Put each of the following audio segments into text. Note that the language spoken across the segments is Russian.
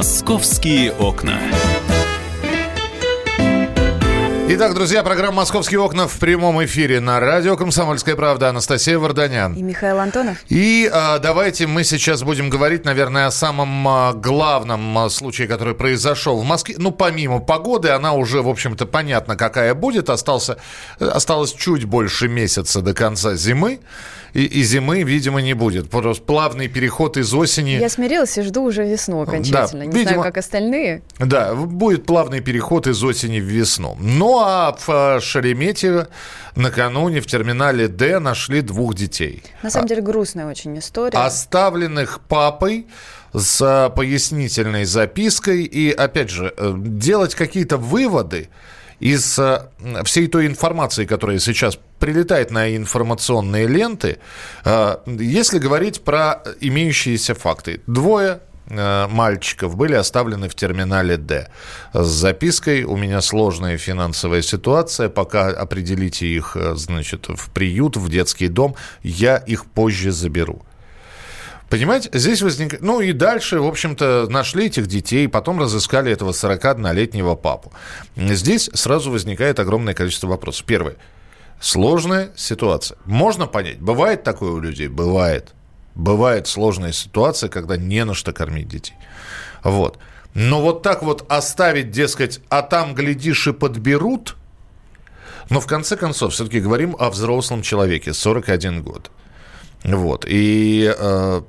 Московские окна. Итак, друзья, программа «Московские окна» в прямом эфире на радио «Комсомольская правда». Анастасия Варданян. И Михаил Антонов. И а, давайте мы сейчас будем говорить, наверное, о самом а, главном а, случае, который произошел в Москве. Ну, помимо погоды, она уже, в общем-то, понятно, какая будет. Остался, осталось чуть больше месяца до конца зимы и, и зимы, видимо, не будет. Просто плавный переход из осени. Я смирилась и жду уже весну окончательно. Да, не видимо, знаю, как остальные. Да, будет плавный переход из осени в весну. Ну а в э, Шереметьево накануне в терминале Д нашли двух детей. На самом деле грустная очень история. Оставленных папой с э, пояснительной запиской. И, опять же, э, делать какие-то выводы из всей той информации, которая сейчас прилетает на информационные ленты, э, если говорить про имеющиеся факты. Двое э, мальчиков были оставлены в терминале Д с запиской «У меня сложная финансовая ситуация, пока определите их значит, в приют, в детский дом, я их позже заберу». Понимаете, здесь возникает... Ну и дальше, в общем-то, нашли этих детей, потом разыскали этого 41-летнего папу. Здесь сразу возникает огромное количество вопросов. Первое. Сложная ситуация. Можно понять. Бывает такое у людей? Бывает. Бывает сложная ситуация, когда не на что кормить детей. Вот. Но вот так вот оставить, дескать, а там, глядишь, и подберут... Но в конце концов, все-таки говорим о взрослом человеке, 41 год. Вот. И э,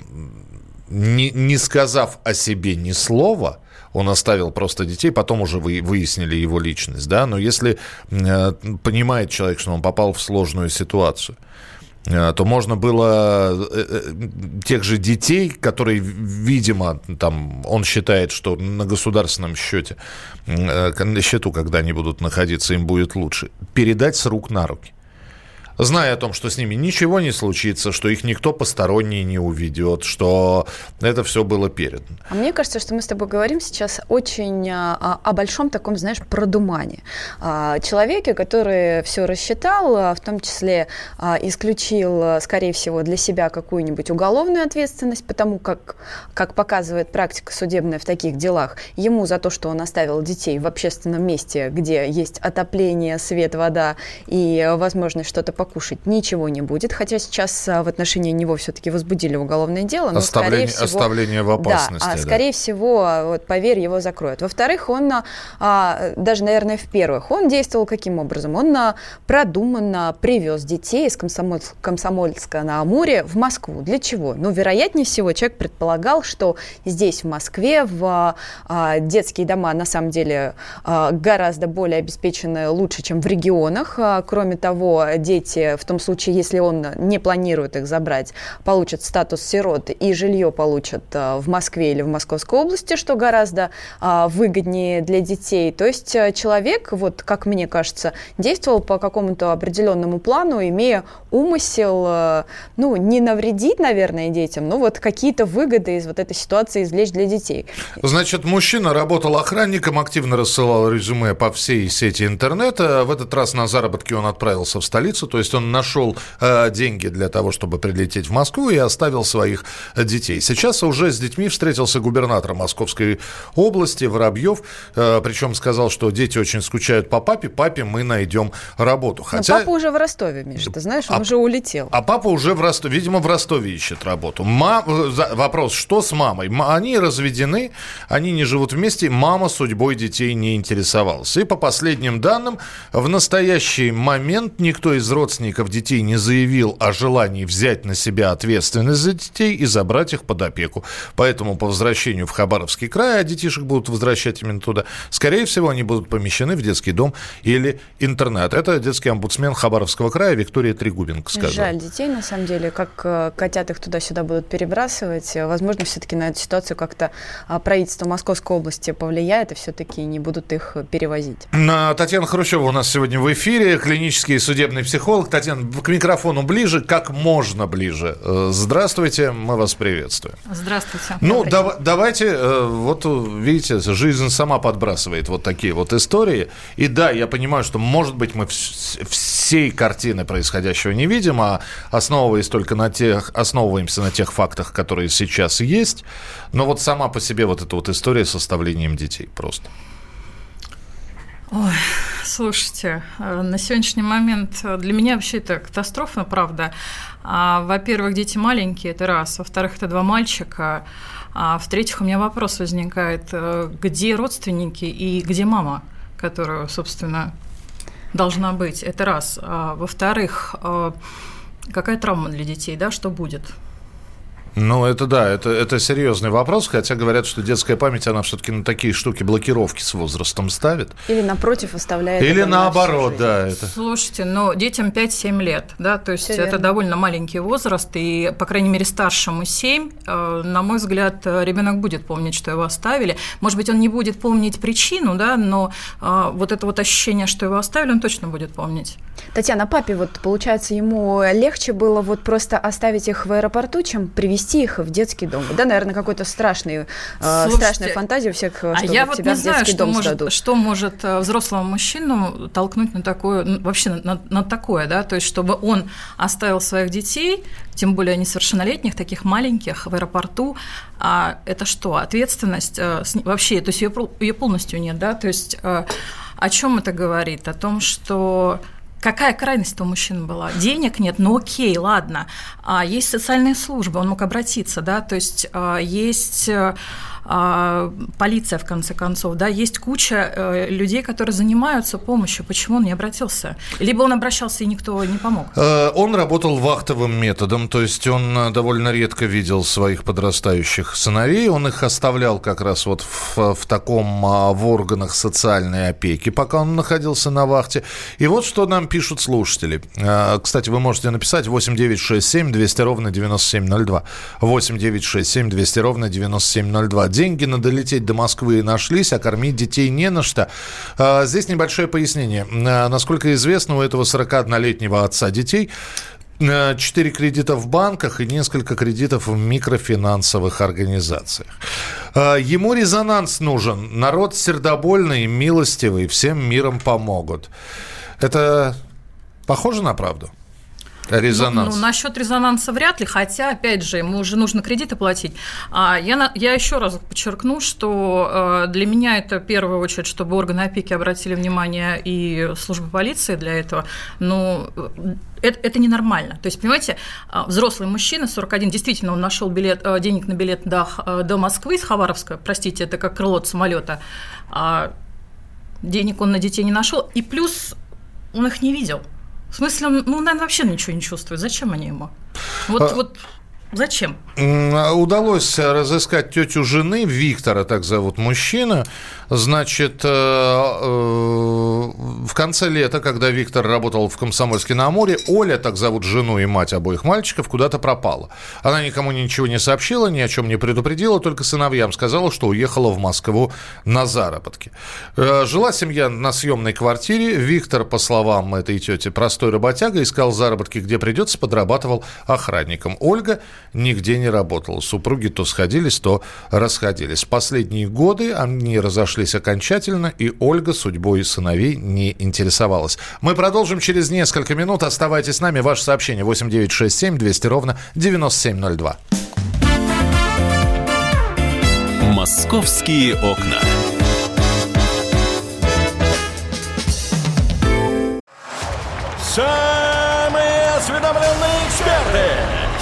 не, не сказав о себе ни слова, он оставил просто детей, потом уже вы, выяснили его личность, да, но если э, понимает человек, что он попал в сложную ситуацию, э, то можно было э, э, тех же детей, которые, видимо, там, он считает, что на государственном счете, на счету, когда они будут находиться, им будет лучше, передать с рук на руки зная о том, что с ними ничего не случится, что их никто посторонний не уведет, что это все было передано. А мне кажется, что мы с тобой говорим сейчас очень а, о большом таком, знаешь, продумании. А, человеке, который все рассчитал, а, в том числе исключил, скорее всего, для себя какую-нибудь уголовную ответственность, потому как, как показывает практика судебная в таких делах, ему за то, что он оставил детей в общественном месте, где есть отопление, свет, вода и возможность что-то покушать ничего не будет, хотя сейчас а, в отношении него все-таки возбудили уголовное дело. Но, оставление, всего, оставление в опасности. Да, а, скорее всего, вот, поверь, его закроют. Во-вторых, он, а, даже, наверное, в первых, он действовал каким образом? Он а, продуманно привез детей из Комсомольска, Комсомольска на Амуре в Москву. Для чего? Ну, вероятнее всего, человек предполагал, что здесь, в Москве, в а, детские дома, на самом деле, а, гораздо более обеспечены лучше, чем в регионах. А, кроме того, дети дети, в том случае, если он не планирует их забрать, получат статус сирот и жилье получат э, в Москве или в Московской области, что гораздо э, выгоднее для детей. То есть э, человек, вот как мне кажется, действовал по какому-то определенному плану, имея умысел, ну, не навредить, наверное, детям, но вот какие-то выгоды из вот этой ситуации извлечь для детей. Значит, мужчина работал охранником, активно рассылал резюме по всей сети интернета. В этот раз на заработки он отправился в столицу, то есть он нашел э, деньги для того, чтобы прилететь в Москву и оставил своих детей. Сейчас уже с детьми встретился губернатор Московской области Воробьев, э, причем сказал, что дети очень скучают по папе, папе мы найдем работу. Хотя... Но папа уже в Ростове, Миша, ты знаешь, он а... уже улетел. А папа уже в Ростове, видимо, в Ростове ищет работу. Ма... Вопрос, что с мамой? Они разведены, они не живут вместе, мама судьбой детей не интересовалась. И по последним данным, в настоящий момент никто из родственников родственников детей не заявил о желании взять на себя ответственность за детей и забрать их под опеку. Поэтому по возвращению в Хабаровский край, а детишек будут возвращать именно туда, скорее всего, они будут помещены в детский дом или интернат. Это детский омбудсмен Хабаровского края Виктория Трегубенко сказала. Жаль детей, на самом деле, как э, котят их туда-сюда будут перебрасывать. Возможно, все-таки на эту ситуацию как-то а, правительство Московской области повлияет и все-таки не будут их перевозить. Татьяна Хрущева у нас сегодня в эфире, клинический судебный психолог психолог. Татьяна, к микрофону ближе, как можно ближе. Э, здравствуйте, мы вас приветствуем. Здравствуйте. Ну, да, давайте, э, вот видите, жизнь сама подбрасывает вот такие вот истории. И да, я понимаю, что, может быть, мы всей картины происходящего не видим, а основываясь только на тех, основываемся на тех фактах, которые сейчас есть. Но вот сама по себе вот эта вот история с оставлением детей просто. Ой, слушайте, э, на сегодняшний момент э, для меня вообще это катастрофа, правда. А, во-первых, дети маленькие, это раз. Во-вторых, это два мальчика. А в-третьих, у меня вопрос возникает, э, где родственники и где мама, которая, собственно, должна быть? Это раз. А во-вторых, какая травма для детей, да, что будет? Ну, это да, это, это серьезный вопрос, хотя говорят, что детская память, она все-таки на такие штуки блокировки с возрастом ставит. Или напротив оставляет. Или наоборот, да. Это... Слушайте, ну, детям 5-7 лет, да, то есть Все это верно. довольно маленький возраст, и, по крайней мере, старшему 7, э, на мой взгляд, ребенок будет помнить, что его оставили. Может быть, он не будет помнить причину, да, но э, вот это вот ощущение, что его оставили, он точно будет помнить. Татьяна, папе вот, получается, ему легче было вот просто оставить их в аэропорту, чем привести их в детский дом? Да, наверное, какой-то страшный, э, страшная фантазия у всех, что а я вот тебя не в детский знаю, что дом может, сдадут. Что может э, взрослого мужчину толкнуть на такое, вообще на, на такое, да, то есть чтобы он оставил своих детей, тем более несовершеннолетних, таких маленьких, в аэропорту, а это что, ответственность э, вообще, то есть ее, ее полностью нет, да, то есть о чем это говорит? О том, что Какая крайность у мужчин была? Денег нет, ну окей, ладно. А есть социальные службы, он мог обратиться, да, то есть а, есть э, полиция, в конце концов, да, есть куча э, людей, которые занимаются помощью. Почему он не обратился? Либо он обращался и никто не помог? Э, он работал вахтовым методом, то есть он э, довольно редко видел своих подрастающих сыновей, он их оставлял как раз вот в, в таком, а, в органах социальной опеки, пока он находился на вахте. И вот что нам пишут слушатели. Кстати, вы можете написать 8967 200 ровно 9702. 8967 200 ровно 9702 деньги на долететь до Москвы нашлись, а кормить детей не на что. А, здесь небольшое пояснение. А, насколько известно, у этого 41-летнего отца детей 4 а, кредита в банках и несколько кредитов в микрофинансовых организациях. Ему резонанс нужен. Народ сердобольный, милостивый, всем миром помогут. Это похоже на правду? Резонанс. Ну, ну, насчет резонанса вряд ли, хотя, опять же, ему уже нужно кредиты платить. А я, я еще раз подчеркну, что э, для меня это в первую очередь, чтобы органы опеки обратили внимание и службы полиции для этого. Но э, это, это ненормально. То есть, понимаете, а, взрослый мужчина, 41, действительно, он нашел билет, э, денег на билет до, до Москвы из Хабаровска, простите, это как крыло от самолета, а денег он на детей не нашел, и плюс он их не видел. В смысле, он, ну, наверное, вообще ничего не чувствует. Зачем они ему? Вот, а... вот Зачем? Удалось разыскать тетю жены, Виктора, так зовут мужчина. Значит, э, э, в конце лета, когда Виктор работал в Комсомольске на Амуре, Оля, так зовут жену и мать обоих мальчиков, куда-то пропала. Она никому ничего не сообщила, ни о чем не предупредила, только сыновьям сказала, что уехала в Москву на заработки. Э, жила семья на съемной квартире. Виктор, по словам этой тети, простой работяга, искал заработки, где придется, подрабатывал охранником. Ольга нигде не работала. Супруги то сходились, то расходились. Последние годы они разошлись окончательно, и Ольга судьбой сыновей не интересовалась. Мы продолжим через несколько минут. Оставайтесь с нами. Ваше сообщение 8967 200 ровно 9702. Московские окна. Самые осведомленные эксперты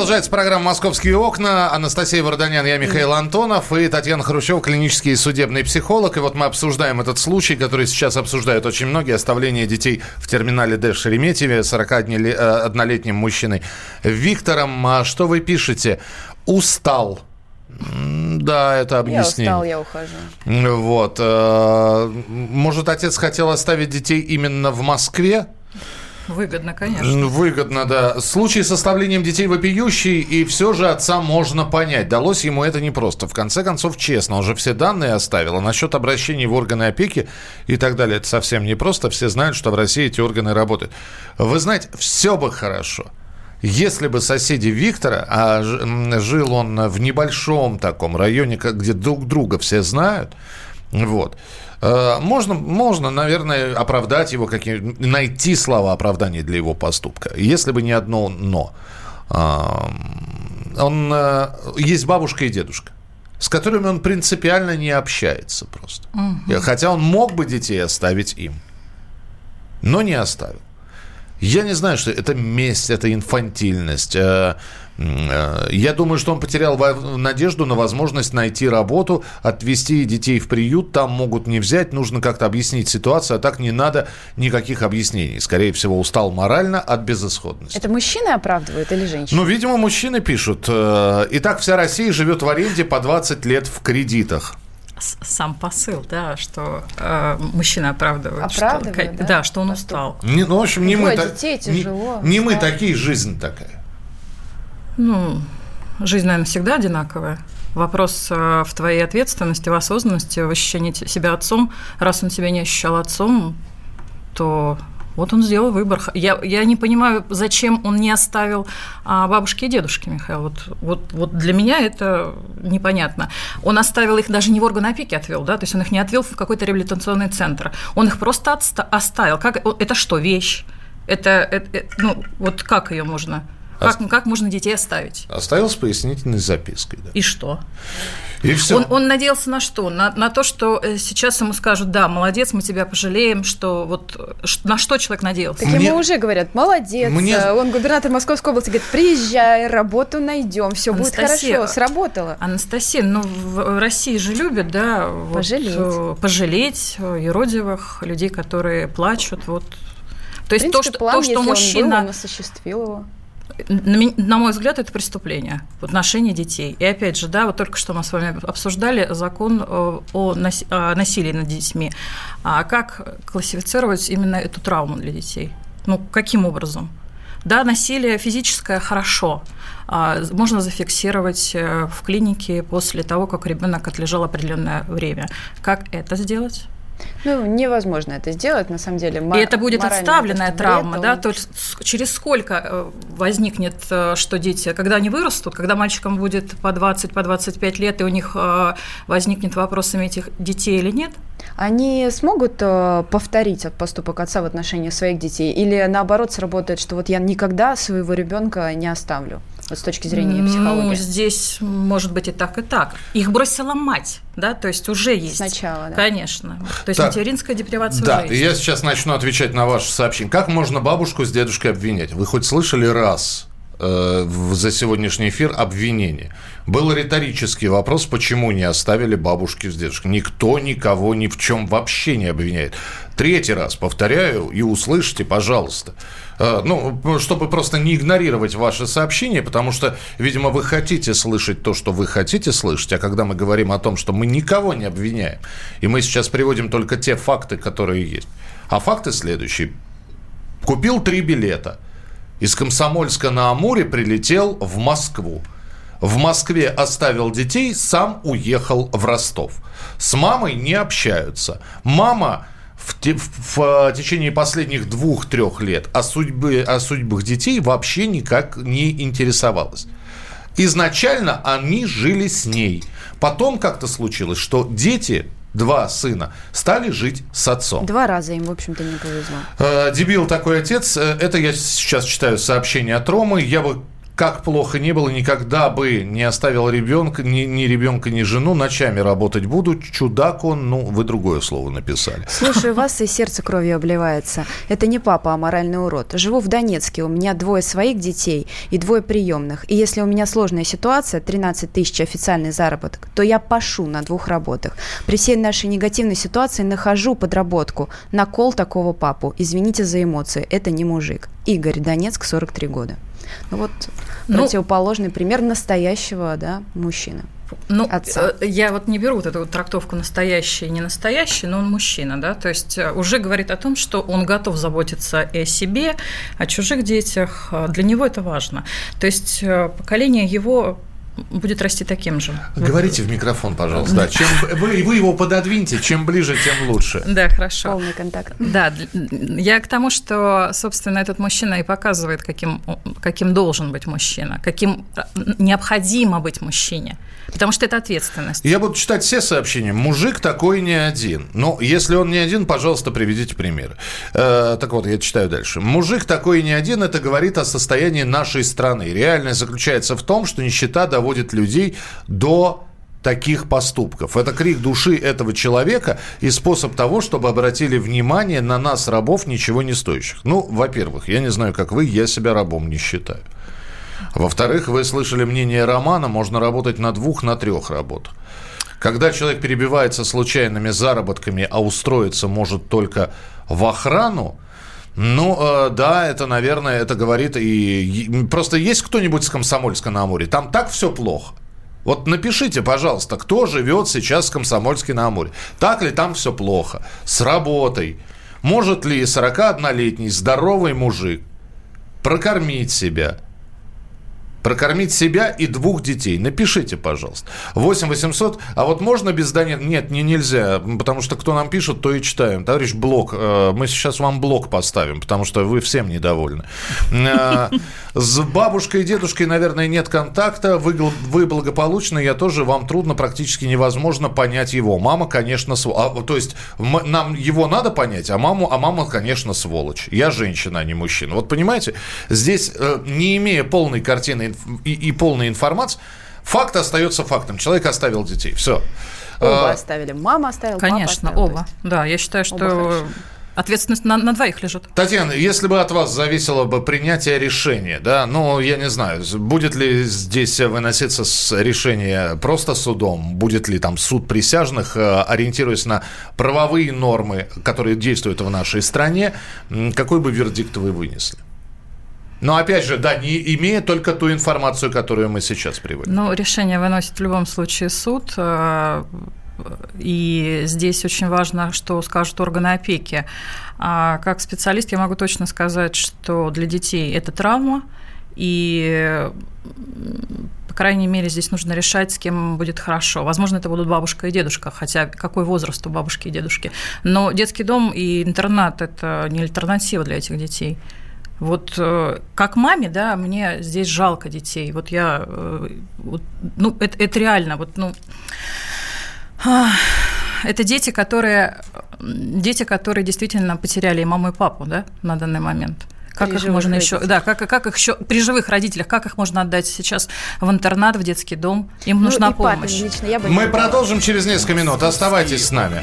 Продолжается программа «Московские окна». Анастасия Варданян, я Михаил Антонов и Татьяна Хрущева, клинический судебный психолог. И вот мы обсуждаем этот случай, который сейчас обсуждают очень многие. Оставление детей в терминале Д в Шереметьеве 41-летним мужчиной Виктором. А что вы пишете? Устал. Да, это объяснение. Я устал, я ухожу. Вот. Э, может, отец хотел оставить детей именно в Москве? Выгодно, конечно. Выгодно, да. Случай с оставлением детей вопиющий, и все же отца можно понять. Далось ему это непросто. В конце концов, честно, он же все данные оставил. А насчет обращений в органы опеки и так далее, это совсем непросто. Все знают, что в России эти органы работают. Вы знаете, все бы хорошо. Если бы соседи Виктора, а жил он в небольшом таком районе, где друг друга все знают, вот, Э, можно, можно, наверное, оправдать его, какие, найти слова оправдания для его поступка. Если бы не одно «но». Он, э, есть бабушка и дедушка с которыми он принципиально не общается просто. Угу. Хотя он мог бы детей оставить им, но не оставил. Я не знаю, что это месть, это инфантильность. Э, я думаю, что он потерял надежду на возможность найти работу, отвезти детей в приют. Там могут не взять, нужно как-то объяснить ситуацию, а так не надо никаких объяснений. Скорее всего, устал морально от безысходности. Это мужчины оправдывают или женщины? Ну, видимо, мужчины пишут. Э, итак, вся Россия живет в аренде по 20 лет в кредитах сам посыл, да, что э, мужчина оправдывает, оправдывает что, да? да, что он устал. Не, ну, в общем, не Ой, мы, детей та, тяжело, не, не мы такие, жизнь такая. Ну, жизнь, наверное, всегда одинаковая. Вопрос э, в твоей ответственности, в осознанности, в ощущении себя отцом. Раз он себя не ощущал отцом, то вот он сделал выбор. Я, я не понимаю, зачем он не оставил а, бабушки и дедушки, Михаил. Вот, вот, вот для меня это непонятно. Он оставил их даже не в орган опеки отвел, да, то есть он их не отвел в какой-то реабилитационный центр. Он их просто отста- оставил. Как, это что, вещь? Это, это, это ну, вот как ее можно? Как, как можно детей оставить? Оставил с пояснительной запиской. Да. И что? И все. Он, он надеялся на что? На, на то, что э, сейчас ему скажут, да, молодец, мы тебя пожалеем, что вот на что человек надеялся? Так Мне... ему уже говорят, молодец. Мне... Он губернатор Московской области говорит, приезжай, работу найдем, все будет хорошо, сработало. Анастасия, ну в России же любят, да, пожалеть, вот, пожалеть юродивых людей, которые плачут, вот. То есть принципе, то, что, план, то, что мужчина... Он, был, он осуществил его на, мой взгляд, это преступление в отношении детей. И опять же, да, вот только что мы с вами обсуждали закон э, о насилии над детьми. А как классифицировать именно эту травму для детей? Ну, каким образом? Да, насилие физическое хорошо. А, можно зафиксировать э, в клинике после того, как ребенок отлежал определенное время. Как это сделать? Ну, невозможно это сделать, на самом деле. И это будет отставленная травма, вред, да? Он... То есть через сколько э, возникнет, э, что дети, когда они вырастут, когда мальчикам будет по 20, по 25 лет, и у них э, возникнет вопрос, иметь их детей или нет? Они смогут повторить поступок отца в отношении своих детей? Или наоборот сработает, что вот я никогда своего ребенка не оставлю? Вот с точки зрения психологии? Ну, здесь может быть и так, и так. Их бросила мать, да, то есть уже есть. Сначала, да. Конечно. То есть так, материнская депривация да, уже есть. я сейчас начну отвечать на ваше сообщение. Как можно бабушку с дедушкой обвинять? Вы хоть слышали раз э, за сегодняшний эфир обвинение? Был риторический вопрос, почему не оставили бабушки с дедушкой. Никто никого ни в чем вообще не обвиняет. Третий раз повторяю и услышьте, пожалуйста. Э, ну, чтобы просто не игнорировать ваши сообщения, потому что, видимо, вы хотите слышать то, что вы хотите слышать, а когда мы говорим о том, что мы никого не обвиняем, и мы сейчас приводим только те факты, которые есть. А факты следующие. Купил три билета. Из Комсомольска на Амуре прилетел в Москву. В Москве оставил детей, сам уехал в Ростов. С мамой не общаются. Мама в, те, в, в течение последних двух-трех лет о, судьбе, о судьбах детей вообще никак не интересовалась. Изначально они жили с ней. Потом как-то случилось, что дети два сына, стали жить с отцом. Два раза им, в общем-то, не повезло. Э, дебил такой отец. Э, это я сейчас читаю сообщение от Ромы. Я бы как плохо не было, никогда бы не оставил ребенка, ни, ни ребенка, ни жену, ночами работать буду. Чудак он, ну, вы другое слово написали. Слушаю вас, и сердце кровью обливается. Это не папа, а моральный урод. Живу в Донецке, у меня двое своих детей и двое приемных. И если у меня сложная ситуация, 13 тысяч официальный заработок, то я пашу на двух работах. При всей нашей негативной ситуации нахожу подработку на кол такого папу. Извините за эмоции, это не мужик. Игорь, Донецк, 43 года. Ну вот ну, противоположный пример настоящего да, мужчины. Ну, отца. Э, я вот не беру вот эту вот трактовку настоящий и не настоящий, но он мужчина, да, то есть э, уже говорит о том, что он готов заботиться и о себе, о чужих детях, э, для него это важно. То есть поколение его будет расти таким же. Говорите в микрофон, пожалуйста. Да. Чем вы, вы его пододвиньте, чем ближе, тем лучше. Да, хорошо. Полный контакт. Да, я к тому, что, собственно, этот мужчина и показывает, каким, каким должен быть мужчина, каким необходимо быть мужчине. Потому что это ответственность. Я буду читать все сообщения. Мужик такой не один. Ну, если он не один, пожалуйста, приведите примеры. Э, так вот, я читаю дальше. Мужик такой не один, это говорит о состоянии нашей страны. Реальность заключается в том, что нищета доводит людей до таких поступков. Это крик души этого человека и способ того, чтобы обратили внимание на нас, рабов, ничего не стоящих. Ну, во-первых, я не знаю, как вы, я себя рабом не считаю. Во-вторых, вы слышали мнение Романа, можно работать на двух, на трех работах. Когда человек перебивается случайными заработками, а устроиться может только в охрану, ну, э, да, это, наверное, это говорит и... Просто есть кто-нибудь с Комсомольска на Амуре? Там так все плохо. Вот напишите, пожалуйста, кто живет сейчас в Комсомольске на Амуре? Так ли там все плохо? С работой? Может ли 41-летний здоровый мужик прокормить себя – Прокормить себя и двух детей. Напишите, пожалуйста. 8 800. А вот можно без здания? Нет, не нельзя. Потому что кто нам пишет, то и читаем. Товарищ Блок, э, мы сейчас вам блок поставим, потому что вы всем недовольны. Э, с бабушкой и дедушкой, наверное, нет контакта. Вы, вы благополучны, я тоже. Вам трудно, практически невозможно понять его. Мама, конечно, сволочь. А, то есть нам его надо понять, а маму, а мама, конечно, сволочь. Я женщина, а не мужчина. Вот понимаете, здесь, э, не имея полной картины и, и полная информация, факт остается фактом. Человек оставил детей. Все. Оба а, оставили. Мама оставила, Конечно, папа оставил, оба. Да, я считаю, что Ответственность на, на двоих лежит. Татьяна, если бы от вас зависело бы принятие решения, да, ну, я не знаю, будет ли здесь выноситься решение просто судом, будет ли там суд присяжных, э, ориентируясь на правовые нормы, которые действуют в нашей стране, какой бы вердикт вы вынесли? Но опять же, да, не имея только ту информацию, которую мы сейчас приводим. Ну, решение выносит в любом случае суд. Э, и здесь очень важно, что скажут органы опеки. А как специалист я могу точно сказать, что для детей это травма, и по крайней мере, здесь нужно решать, с кем будет хорошо. Возможно, это будут бабушка и дедушка, хотя какой возраст у бабушки и дедушки. Но детский дом и интернат – это не альтернатива для этих детей. Вот э, как маме, да, мне здесь жалко детей. Вот я, э, вот, ну, это, это реально, вот, ну, это дети, которые, дети, которые действительно потеряли и маму, и папу, да, на данный момент. Как их можно еще, да, как, как их еще при живых родителях, как их можно отдать сейчас в интернат, в детский дом? Им ну, нужна помощь. Лично, я бы Мы продолжим через несколько минут. Оставайтесь с нами.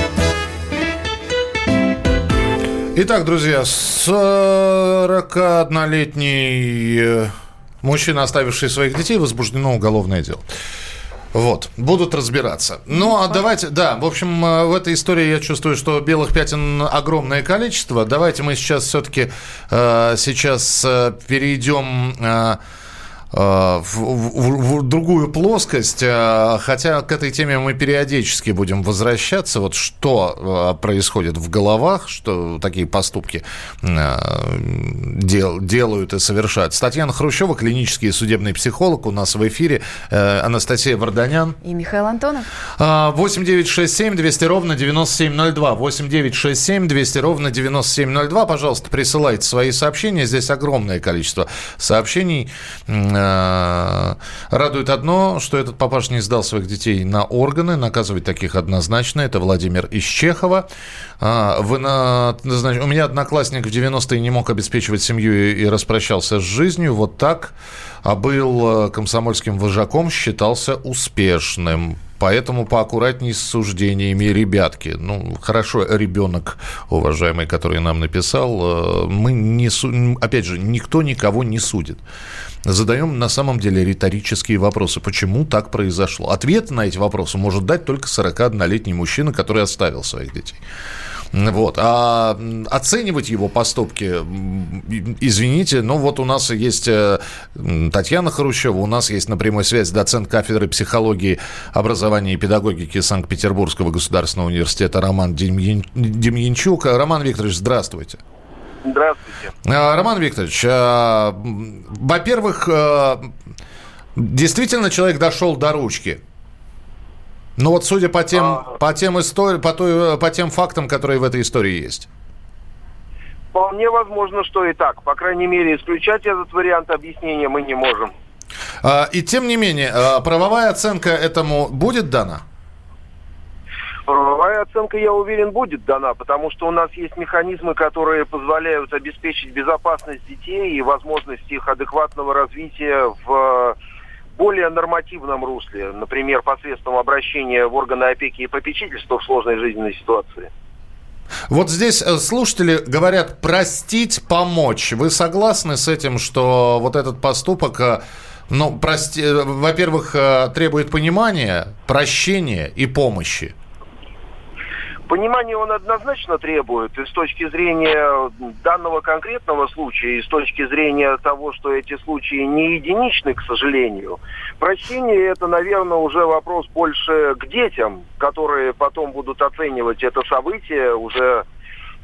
Итак, друзья, 41-летний э, мужчина, оставивший своих детей, возбуждено уголовное дело. Вот, будут разбираться. Ну, а давайте, да, в общем, э, в этой истории я чувствую, что белых пятен огромное количество. Давайте мы сейчас все-таки э, сейчас перейдем... Э, Э, в, в, в другую плоскость, э, хотя к этой теме мы периодически будем возвращаться. Вот что э, происходит в головах, что такие поступки дел, делают и совершают. Татьяна Хрущева, клинический и судебный психолог, у нас в эфире. Анастасия Варданян. И Михаил Антонов. 8 9 6 7 200 ровно 9702. 8 9 6 7 200 ровно 9702. Пожалуйста, присылайте свои сообщения. Здесь огромное количество сообщений Э, радует одно, что этот папаш не сдал своих детей на органы. Наказывать таких однозначно. Это Владимир из Чехова. А, вы на, значит, у меня одноклассник в 90-е не мог обеспечивать семью и, распрощался с жизнью. Вот так. А был э, комсомольским вожаком, считался успешным. Поэтому поаккуратней с суждениями, ребятки. Ну, хорошо, ребенок, уважаемый, который нам написал, э, мы не... Опять же, никто никого не судит задаем на самом деле риторические вопросы. Почему так произошло? Ответ на эти вопросы может дать только 41-летний мужчина, который оставил своих детей. Вот. А оценивать его поступки, извините, но вот у нас есть э, Татьяна Хрущева, у нас есть на прямой связи доцент кафедры психологии, образования и педагогики Санкт-Петербургского государственного университета Роман Демьянчук. Роман Викторович, здравствуйте. Здравствуйте. А, Роман Викторович, а, во-первых, а, действительно человек дошел до ручки. Ну вот судя по тем, а... по тем истори... по, той, по тем фактам, которые в этой истории есть. Вполне возможно, что и так. По крайней мере, исключать этот вариант объяснения мы не можем. И тем не менее, правовая оценка этому будет дана? Правовая оценка, я уверен, будет дана, потому что у нас есть механизмы, которые позволяют обеспечить безопасность детей и возможность их адекватного развития в более нормативном русле, например, посредством обращения в органы опеки и попечительства в сложной жизненной ситуации. Вот здесь э, слушатели говорят простить, помочь. Вы согласны с этим, что вот этот поступок, э, ну, прости, э, во-первых, требует понимания, прощения и помощи? Понимание он однозначно требует и с точки зрения данного конкретного случая, и с точки зрения того, что эти случаи не единичны, к сожалению. Прощение это, наверное, уже вопрос больше к детям, которые потом будут оценивать это событие уже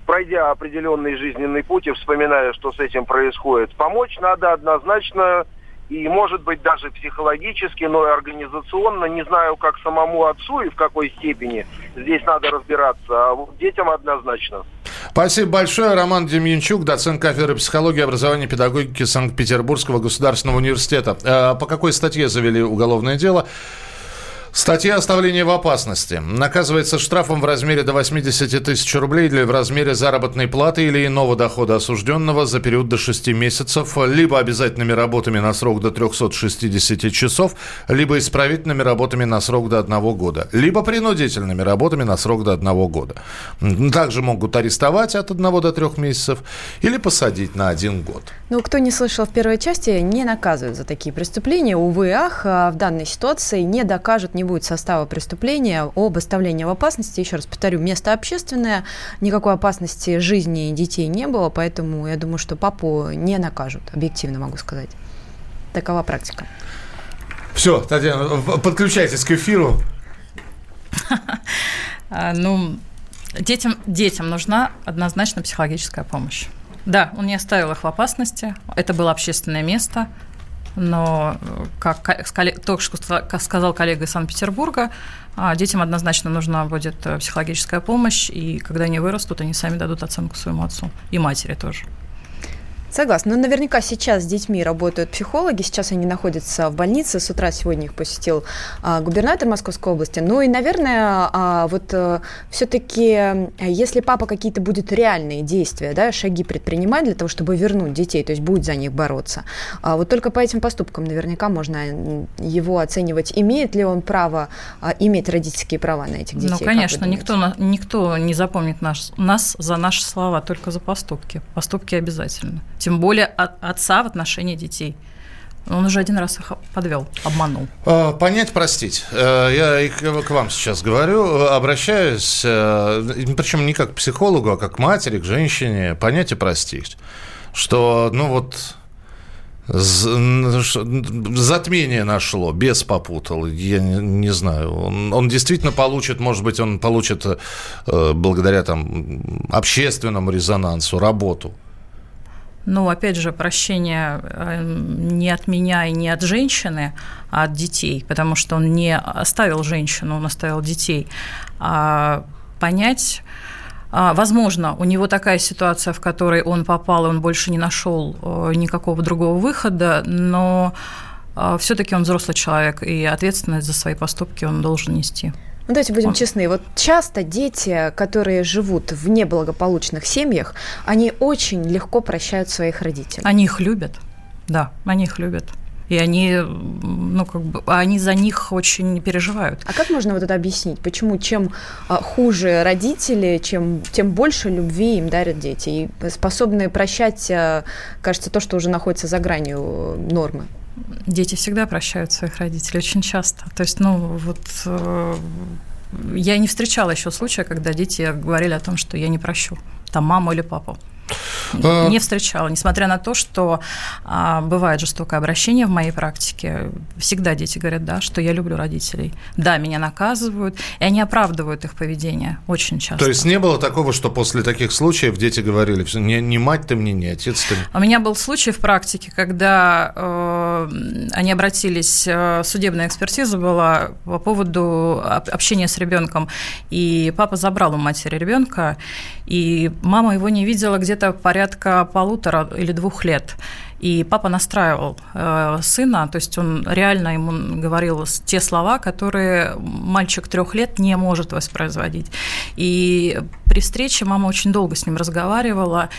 пройдя определенный жизненный путь и вспоминая, что с этим происходит. Помочь надо однозначно и, может быть, даже психологически, но и организационно. Не знаю, как самому отцу и в какой степени здесь надо разбираться, а вот детям однозначно. Спасибо большое. Роман Демьянчук, доцент кафедры психологии и образования и педагогики Санкт-Петербургского государственного университета. Э, по какой статье завели уголовное дело? Статья оставления в опасности. Наказывается штрафом в размере до 80 тысяч рублей или в размере заработной платы или иного дохода осужденного за период до 6 месяцев, либо обязательными работами на срок до 360 часов, либо исправительными работами на срок до 1 года, либо принудительными работами на срок до 1 года. Также могут арестовать от 1 до 3 месяцев или посадить на 1 год. Ну, кто не слышал в первой части, не наказывают за такие преступления. Увы, ах, а в данной ситуации не докажут, не будет состава преступления об оставлении в опасности. Еще раз повторю, место общественное, никакой опасности жизни детей не было, поэтому я думаю, что папу не накажут, объективно могу сказать. Такова практика. Все, Татьяна, подключайтесь к эфиру. А, ну, детям, детям нужна однозначно психологическая помощь. Да, он не оставил их в опасности. Это было общественное место но, как, только что сказал коллега из Санкт-Петербурга, а, детям однозначно нужна будет э, психологическая помощь, и когда они вырастут, они сами дадут оценку своему отцу и матери тоже. Согласна. Но наверняка сейчас с детьми работают психологи. Сейчас они находятся в больнице. С утра сегодня их посетил а, губернатор Московской области. Ну и, наверное, а, вот а, э, все-таки, если папа какие-то будет реальные действия, да, шаги предпринимать для того, чтобы вернуть детей, то есть будет за них бороться, а, вот только по этим поступкам наверняка можно его оценивать. Имеет ли он право а, иметь родительские права на этих детей? Ну, конечно, никто, никто не запомнит наш, нас за наши слова, только за поступки. Поступки обязательно тем более от отца в отношении детей. Он уже один раз их подвел, обманул. А, понять, простить. Э, я к вам сейчас говорю, обращаюсь, э, причем не как к психологу, а как к матери, к женщине. Понять и простить. Что, ну вот, затмение нашло, без попутал. Я не, не знаю. Он, он действительно получит, может быть, он получит э, благодаря там общественному резонансу работу. Ну, опять же, прощение э, не от меня и не от женщины, а от детей, потому что он не оставил женщину, он оставил детей. А понять а, Возможно, у него такая ситуация, в которой он попал, и он больше не нашел э, никакого другого выхода, но а, все-таки он взрослый человек, и ответственность за свои поступки он должен нести. Ну, давайте будем честны. Вот часто дети, которые живут в неблагополучных семьях, они очень легко прощают своих родителей. Они их любят, да, они их любят и они, ну, как бы, они за них очень переживают. А как можно вот это объяснить? Почему чем а, хуже родители, чем, тем больше любви им дарят дети, и способны прощать, а, кажется, то, что уже находится за гранью нормы? Дети всегда прощают своих родителей, очень часто. То есть, ну, вот э, я не встречала еще случая, когда дети говорили о том, что я не прощу, там, маму или папу. А. Не встречала, несмотря на то, что а, бывает жестокое обращение в моей практике. Всегда дети говорят, да, что я люблю родителей. Да, меня наказывают, и они оправдывают их поведение очень часто. То есть не было такого, что после таких случаев дети говорили, не, не мать ты мне, не отец ты. У меня был случай в практике, когда э, они обратились, э, судебная экспертиза была по поводу общения с ребенком, и папа забрал у матери ребенка, и мама его не видела где где-то порядка полутора или двух лет. И папа настраивал э, сына, то есть он реально ему говорил те слова, которые мальчик трех лет не может воспроизводить. И при встрече мама очень долго с ним разговаривала.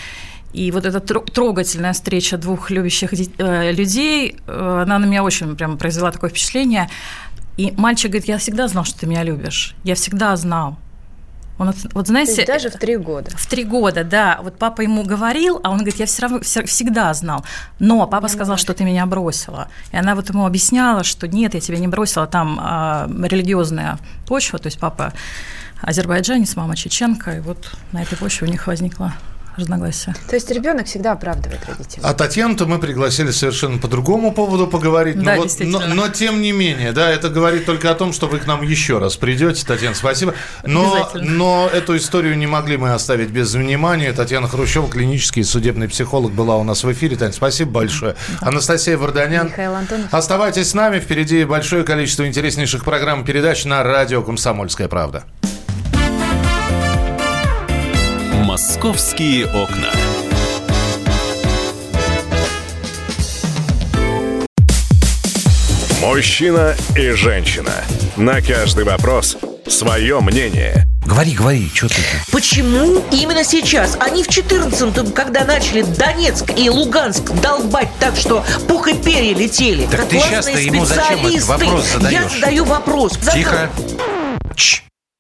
И вот эта трогательная встреча двух любящих э, людей, э, она на меня очень прям произвела такое впечатление. И мальчик говорит, я всегда знал, что ты меня любишь. Я всегда знал. Он, вот знаете, даже в три года. В три года, да. Вот папа ему говорил, а он говорит, я все равно все, всегда знал. Но папа я сказал, что ты меня бросила. И она вот ему объясняла, что нет, я тебя не бросила, там а, религиозная почва, то есть папа азербайджанец, мама чеченка, и вот на этой почве у них возникла разногласия. То есть ребенок всегда оправдывает родителей. А Татьяну-то мы пригласили совершенно по другому поводу поговорить. Да, но, вот, но, но тем не менее, да, это говорит только о том, что вы к нам еще раз придете. Татьяна, спасибо. Но, но эту историю не могли мы оставить без внимания. Татьяна Хрущева, клинический судебный психолог, была у нас в эфире. Тань, спасибо большое. Да. Анастасия Варданян. Михаил Антонов. Оставайтесь с нами. Впереди большое количество интереснейших программ передач на радио «Комсомольская правда». «Московские окна». Мужчина и женщина. На каждый вопрос свое мнение. Говори, говори, что ты? Почему именно сейчас? Они в 14-м, когда начали Донецк и Луганск долбать так, что пух и перья летели. Так как ты сейчас-то ему зачем этот вопрос задаешь? Я задаю вопрос. Тихо. Чш.